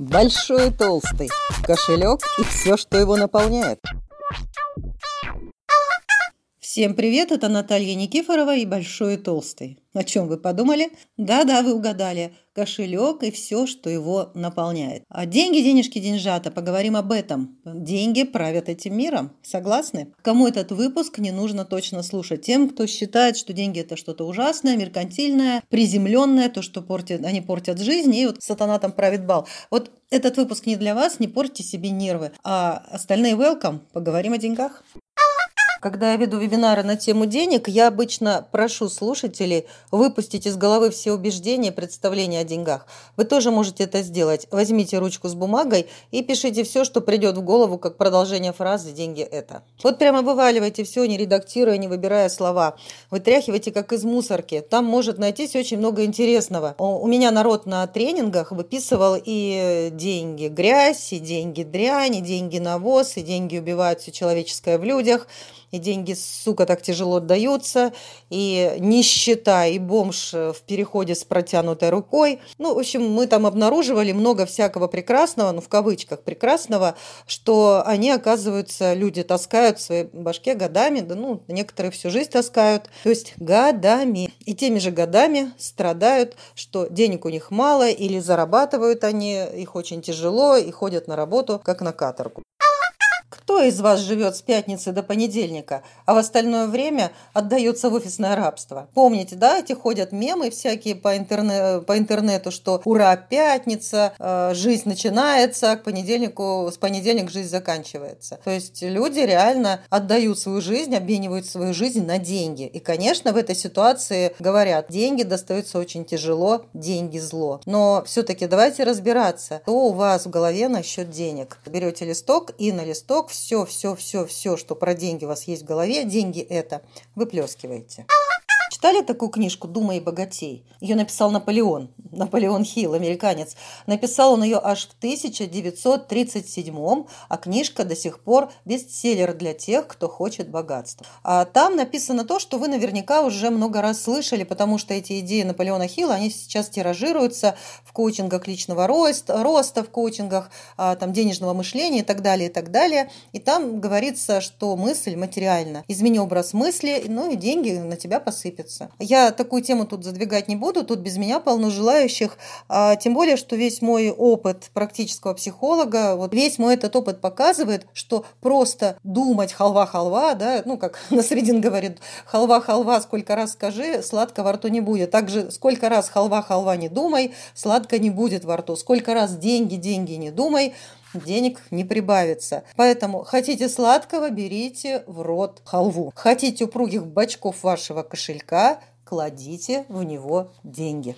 Большой и толстый, кошелек и все, что его наполняет. Всем привет, это Наталья Никифорова и Большой и Толстый. О чем вы подумали? Да-да, вы угадали. Кошелек и все, что его наполняет. А деньги, денежки, деньжата, поговорим об этом. Деньги правят этим миром. Согласны? Кому этот выпуск не нужно точно слушать? Тем, кто считает, что деньги это что-то ужасное, меркантильное, приземленное, то, что портит, они портят жизнь, и вот сатана там правит бал. Вот этот выпуск не для вас, не портите себе нервы. А остальные welcome, поговорим о деньгах. Когда я веду вебинары на тему денег, я обычно прошу слушателей выпустить из головы все убеждения и представления о деньгах. Вы тоже можете это сделать. Возьмите ручку с бумагой и пишите все, что придет в голову, как продолжение фразы «деньги – это». Вот прямо вываливайте все, не редактируя, не выбирая слова. Вытряхивайте, как из мусорки. Там может найтись очень много интересного. У меня народ на тренингах выписывал и деньги грязь, и деньги дрянь, и деньги навоз, и деньги убивают все человеческое в людях – и деньги, сука, так тяжело отдаются, и нищета, и бомж в переходе с протянутой рукой. Ну, в общем, мы там обнаруживали много всякого прекрасного, ну, в кавычках прекрасного, что они, оказывается, люди таскают в своей башке годами, да, ну, некоторые всю жизнь таскают, то есть годами. И теми же годами страдают, что денег у них мало, или зарабатывают они, их очень тяжело, и ходят на работу, как на каторгу. Кто из вас живет с пятницы до понедельника, а в остальное время отдается в офисное рабство? Помните, да, эти ходят мемы всякие по, интерне по интернету, что ура, пятница, э, жизнь начинается, к понедельнику, с понедельника жизнь заканчивается. То есть люди реально отдают свою жизнь, обменивают свою жизнь на деньги. И, конечно, в этой ситуации говорят, деньги достаются очень тяжело, деньги зло. Но все-таки давайте разбираться, что у вас в голове насчет денег. Берете листок и на листок все, все, все, все, что про деньги у вас есть в голове, деньги это, выплескиваете. Читали такую книжку «Думай и богатей»? Ее написал Наполеон, Наполеон Хилл, американец. Написал он ее аж в 1937 а книжка до сих пор бестселлер для тех, кто хочет богатства. А там написано то, что вы наверняка уже много раз слышали, потому что эти идеи Наполеона Хилла, они сейчас тиражируются в коучингах личного роста, роста в коучингах, а, там, денежного мышления и так далее, и так далее. И там говорится, что мысль материальна. Измени образ мысли, ну и деньги на тебя посыпятся находится. Я такую тему тут задвигать не буду, тут без меня полно желающих, а, тем более, что весь мой опыт практического психолога, вот весь мой этот опыт показывает, что просто думать халва-халва, да, ну, как Насредин говорит, халва-халва, сколько раз скажи, сладко во рту не будет. Также сколько раз халва-халва не думай, сладко не будет во рту. Сколько раз деньги-деньги не думай, денег не прибавится. Поэтому хотите сладкого, берите в рот халву. Хотите упругих бачков вашего кошелька, кладите в него деньги.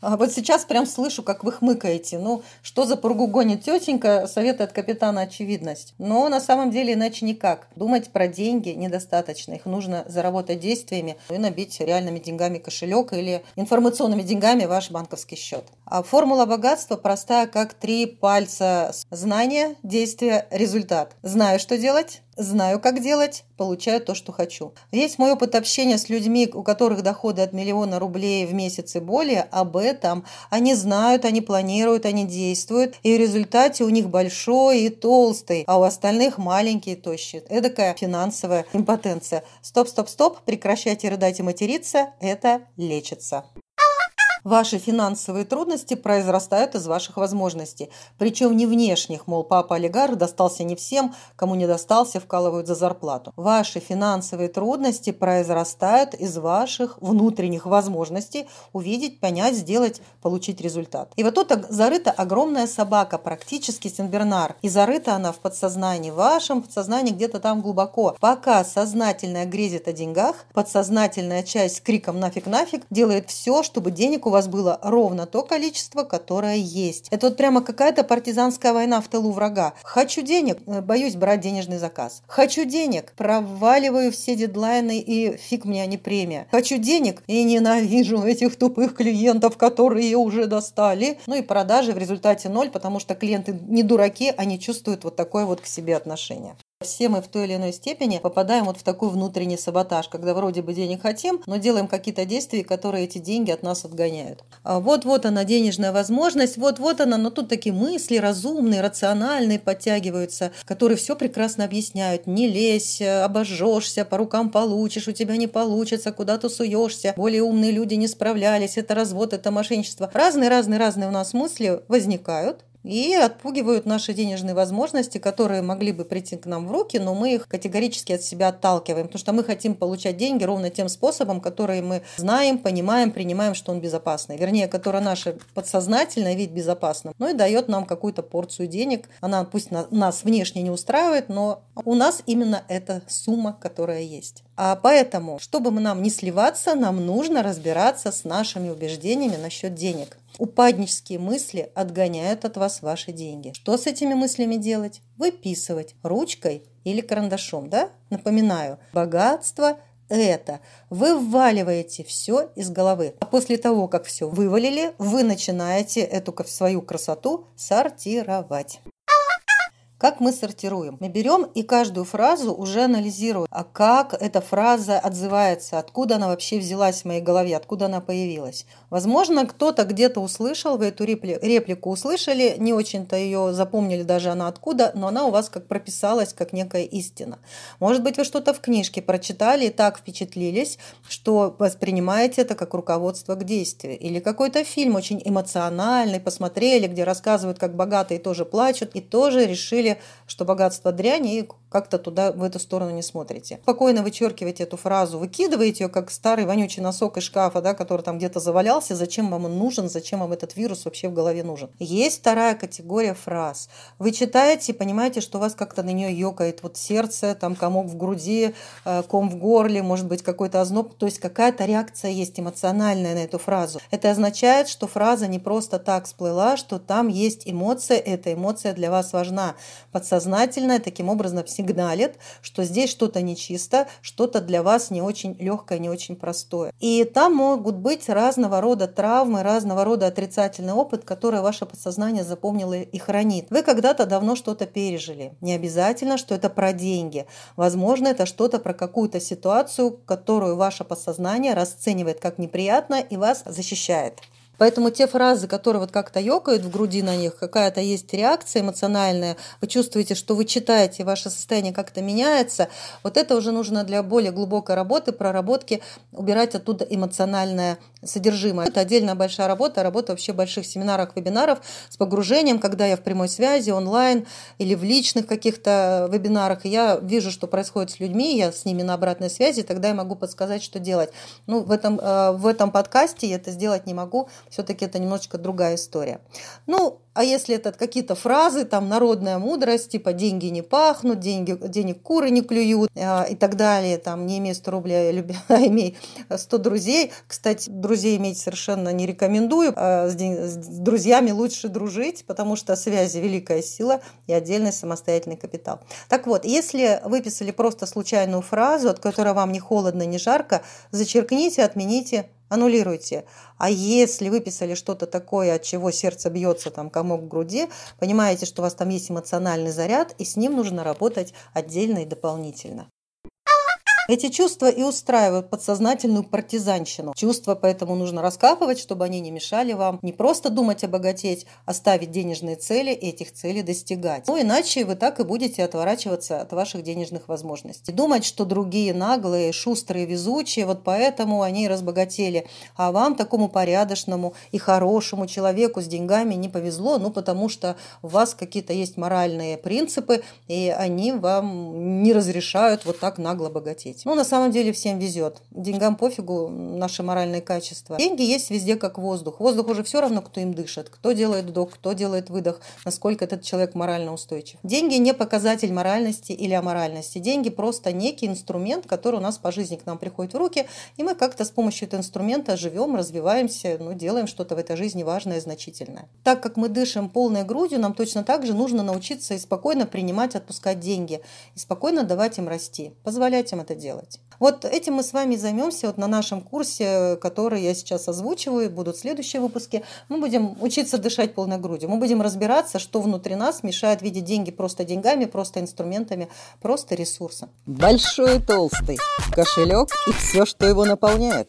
А вот сейчас прям слышу, как вы хмыкаете. Ну, что за пургу гонит тетенька, советует капитана очевидность. Но на самом деле иначе никак. Думать про деньги недостаточно. Их нужно заработать действиями и набить реальными деньгами кошелек или информационными деньгами ваш банковский счет. А формула богатства простая, как три пальца. Знание, действие, результат. Знаю, что делать, знаю, как делать, получаю то, что хочу. Весь мой опыт общения с людьми, у которых доходы от миллиона рублей в месяц и более, об этом. Они знают, они планируют, они действуют, и в результате у них большой и толстый, а у остальных маленький и тощий. Эдакая финансовая импотенция. Стоп, стоп, стоп, прекращайте рыдать и материться, это лечится. Ваши финансовые трудности произрастают из ваших возможностей. Причем не внешних, мол, папа олигарх достался не всем, кому не достался, вкалывают за зарплату. Ваши финансовые трудности произрастают из ваших внутренних возможностей увидеть, понять, сделать, получить результат. И вот тут зарыта огромная собака, практически Сенбернар. И зарыта она в подсознании вашем, подсознании где-то там глубоко. Пока сознательная грезит о деньгах, подсознательная часть с криком «нафиг, нафиг» делает все, чтобы денег у вас было ровно то количество, которое есть. Это вот прямо какая-то партизанская война в тылу врага. Хочу денег, э, боюсь брать денежный заказ. Хочу денег, проваливаю все дедлайны и фиг мне, не премия. Хочу денег и ненавижу этих тупых клиентов, которые уже достали. Ну и продажи в результате ноль, потому что клиенты не дураки, они чувствуют вот такое вот к себе отношение. Все мы в той или иной степени попадаем вот в такой внутренний саботаж, когда вроде бы денег хотим, но делаем какие-то действия, которые эти деньги от нас отгоняют. А вот-вот она денежная возможность, вот-вот она, но тут такие мысли разумные, рациональные подтягиваются, которые все прекрасно объясняют. Не лезь, обожжешься, по рукам получишь, у тебя не получится, куда ты суешься. Более умные люди не справлялись, это развод, это мошенничество. Разные-разные-разные у нас мысли возникают, и отпугивают наши денежные возможности, которые могли бы прийти к нам в руки, но мы их категорически от себя отталкиваем, потому что мы хотим получать деньги ровно тем способом, который мы знаем, понимаем, принимаем, что он безопасный. Вернее, который наше подсознательное вид безопасным, ну и дает нам какую-то порцию денег. Она пусть нас внешне не устраивает, но у нас именно эта сумма, которая есть. А поэтому, чтобы нам не сливаться, нам нужно разбираться с нашими убеждениями насчет денег. Упаднические мысли отгоняют от вас ваши деньги. Что с этими мыслями делать? Выписывать ручкой или карандашом, да? Напоминаю, богатство это. Вы вваливаете все из головы. А после того, как все вывалили, вы начинаете эту свою красоту сортировать. Как мы сортируем? Мы берем и каждую фразу уже анализируем. А как эта фраза отзывается? Откуда она вообще взялась в моей голове? Откуда она появилась? Возможно, кто-то где-то услышал, вы эту реплику, услышали, не очень-то ее запомнили даже она откуда, но она у вас как прописалась, как некая истина. Может быть, вы что-то в книжке прочитали и так впечатлились, что воспринимаете это как руководство к действию. Или какой-то фильм очень эмоциональный, посмотрели, где рассказывают, как богатые тоже плачут, и тоже решили решили, что богатство дрянь, и как-то туда, в эту сторону не смотрите. Спокойно вычеркиваете эту фразу, выкидываете ее, как старый вонючий носок из шкафа, да, который там где-то завалялся, зачем вам он нужен, зачем вам этот вирус вообще в голове нужен. Есть вторая категория фраз. Вы читаете и понимаете, что у вас как-то на нее ёкает вот сердце, там комок в груди, э, ком в горле, может быть какой-то озноб, то есть какая-то реакция есть эмоциональная на эту фразу. Это означает, что фраза не просто так всплыла, что там есть эмоция, эта эмоция для вас важна подсознательное таким образом сигналит, что здесь что-то нечисто, что-то для вас не очень легкое, не очень простое. И там могут быть разного рода травмы, разного рода отрицательный опыт, который ваше подсознание запомнило и хранит. Вы когда-то давно что-то пережили. Не обязательно, что это про деньги. Возможно, это что-то про какую-то ситуацию, которую ваше подсознание расценивает как неприятно и вас защищает. Поэтому те фразы, которые вот как-то ёкают в груди на них, какая-то есть реакция эмоциональная, вы чувствуете, что вы читаете, ваше состояние как-то меняется, вот это уже нужно для более глубокой работы, проработки, убирать оттуда эмоциональное содержимое. Это отдельная большая работа, работа вообще больших семинарах, вебинаров с погружением, когда я в прямой связи, онлайн или в личных каких-то вебинарах, и я вижу, что происходит с людьми, я с ними на обратной связи, тогда я могу подсказать, что делать. Ну, в этом, э, в этом подкасте я это сделать не могу, все-таки это немножечко другая история. Ну, а если это какие-то фразы, там, народная мудрость, типа «деньги не пахнут», деньги, «денег куры не клюют» э, и так далее, там, «не имей 100 рублей, а, люби, а имей 100 друзей». Кстати, друзей иметь совершенно не рекомендую. А с, с друзьями лучше дружить, потому что связи – великая сила и отдельный самостоятельный капитал. Так вот, если выписали просто случайную фразу, от которой вам не холодно, не жарко, зачеркните, отмените аннулируйте. А если выписали что-то такое, от чего сердце бьется, там комок в груди, понимаете, что у вас там есть эмоциональный заряд, и с ним нужно работать отдельно и дополнительно. Эти чувства и устраивают подсознательную партизанщину. Чувства поэтому нужно раскапывать, чтобы они не мешали вам не просто думать обогатеть, а ставить денежные цели и этих целей достигать. Ну, иначе вы так и будете отворачиваться от ваших денежных возможностей. Думать, что другие наглые, шустрые, везучие, вот поэтому они разбогатели. А вам, такому порядочному и хорошему человеку с деньгами не повезло, ну, потому что у вас какие-то есть моральные принципы, и они вам не разрешают вот так нагло богатеть есть. Ну, на самом деле всем везет. Деньгам пофигу наши моральные качества. Деньги есть везде как воздух. Воздух уже все равно, кто им дышит, кто делает вдох, кто делает выдох, насколько этот человек морально устойчив. Деньги не показатель моральности или аморальности. Деньги просто некий инструмент, который у нас по жизни к нам приходит в руки, и мы как-то с помощью этого инструмента живем, развиваемся, ну, делаем что-то в этой жизни важное и значительное. Так как мы дышим полной грудью, нам точно так же нужно научиться и спокойно принимать, отпускать деньги, и спокойно давать им расти, позволять им это делать делать. Вот этим мы с вами займемся вот на нашем курсе, который я сейчас озвучиваю, будут следующие выпуски. Мы будем учиться дышать полной грудью. Мы будем разбираться, что внутри нас мешает видеть деньги просто деньгами, просто инструментами, просто ресурсом. Большой и толстый. Кошелек и все, что его наполняет.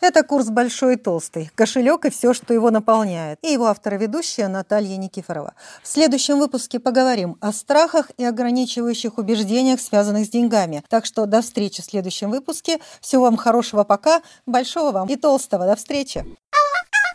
Это курс «Большой и толстый», кошелек и все, что его наполняет. И его автор и ведущая Наталья Никифорова. В следующем выпуске поговорим о страхах и ограничивающих убеждениях, связанных с деньгами. Так что до встречи в следующем выпуске. Всего вам хорошего пока, большого вам и толстого. До встречи!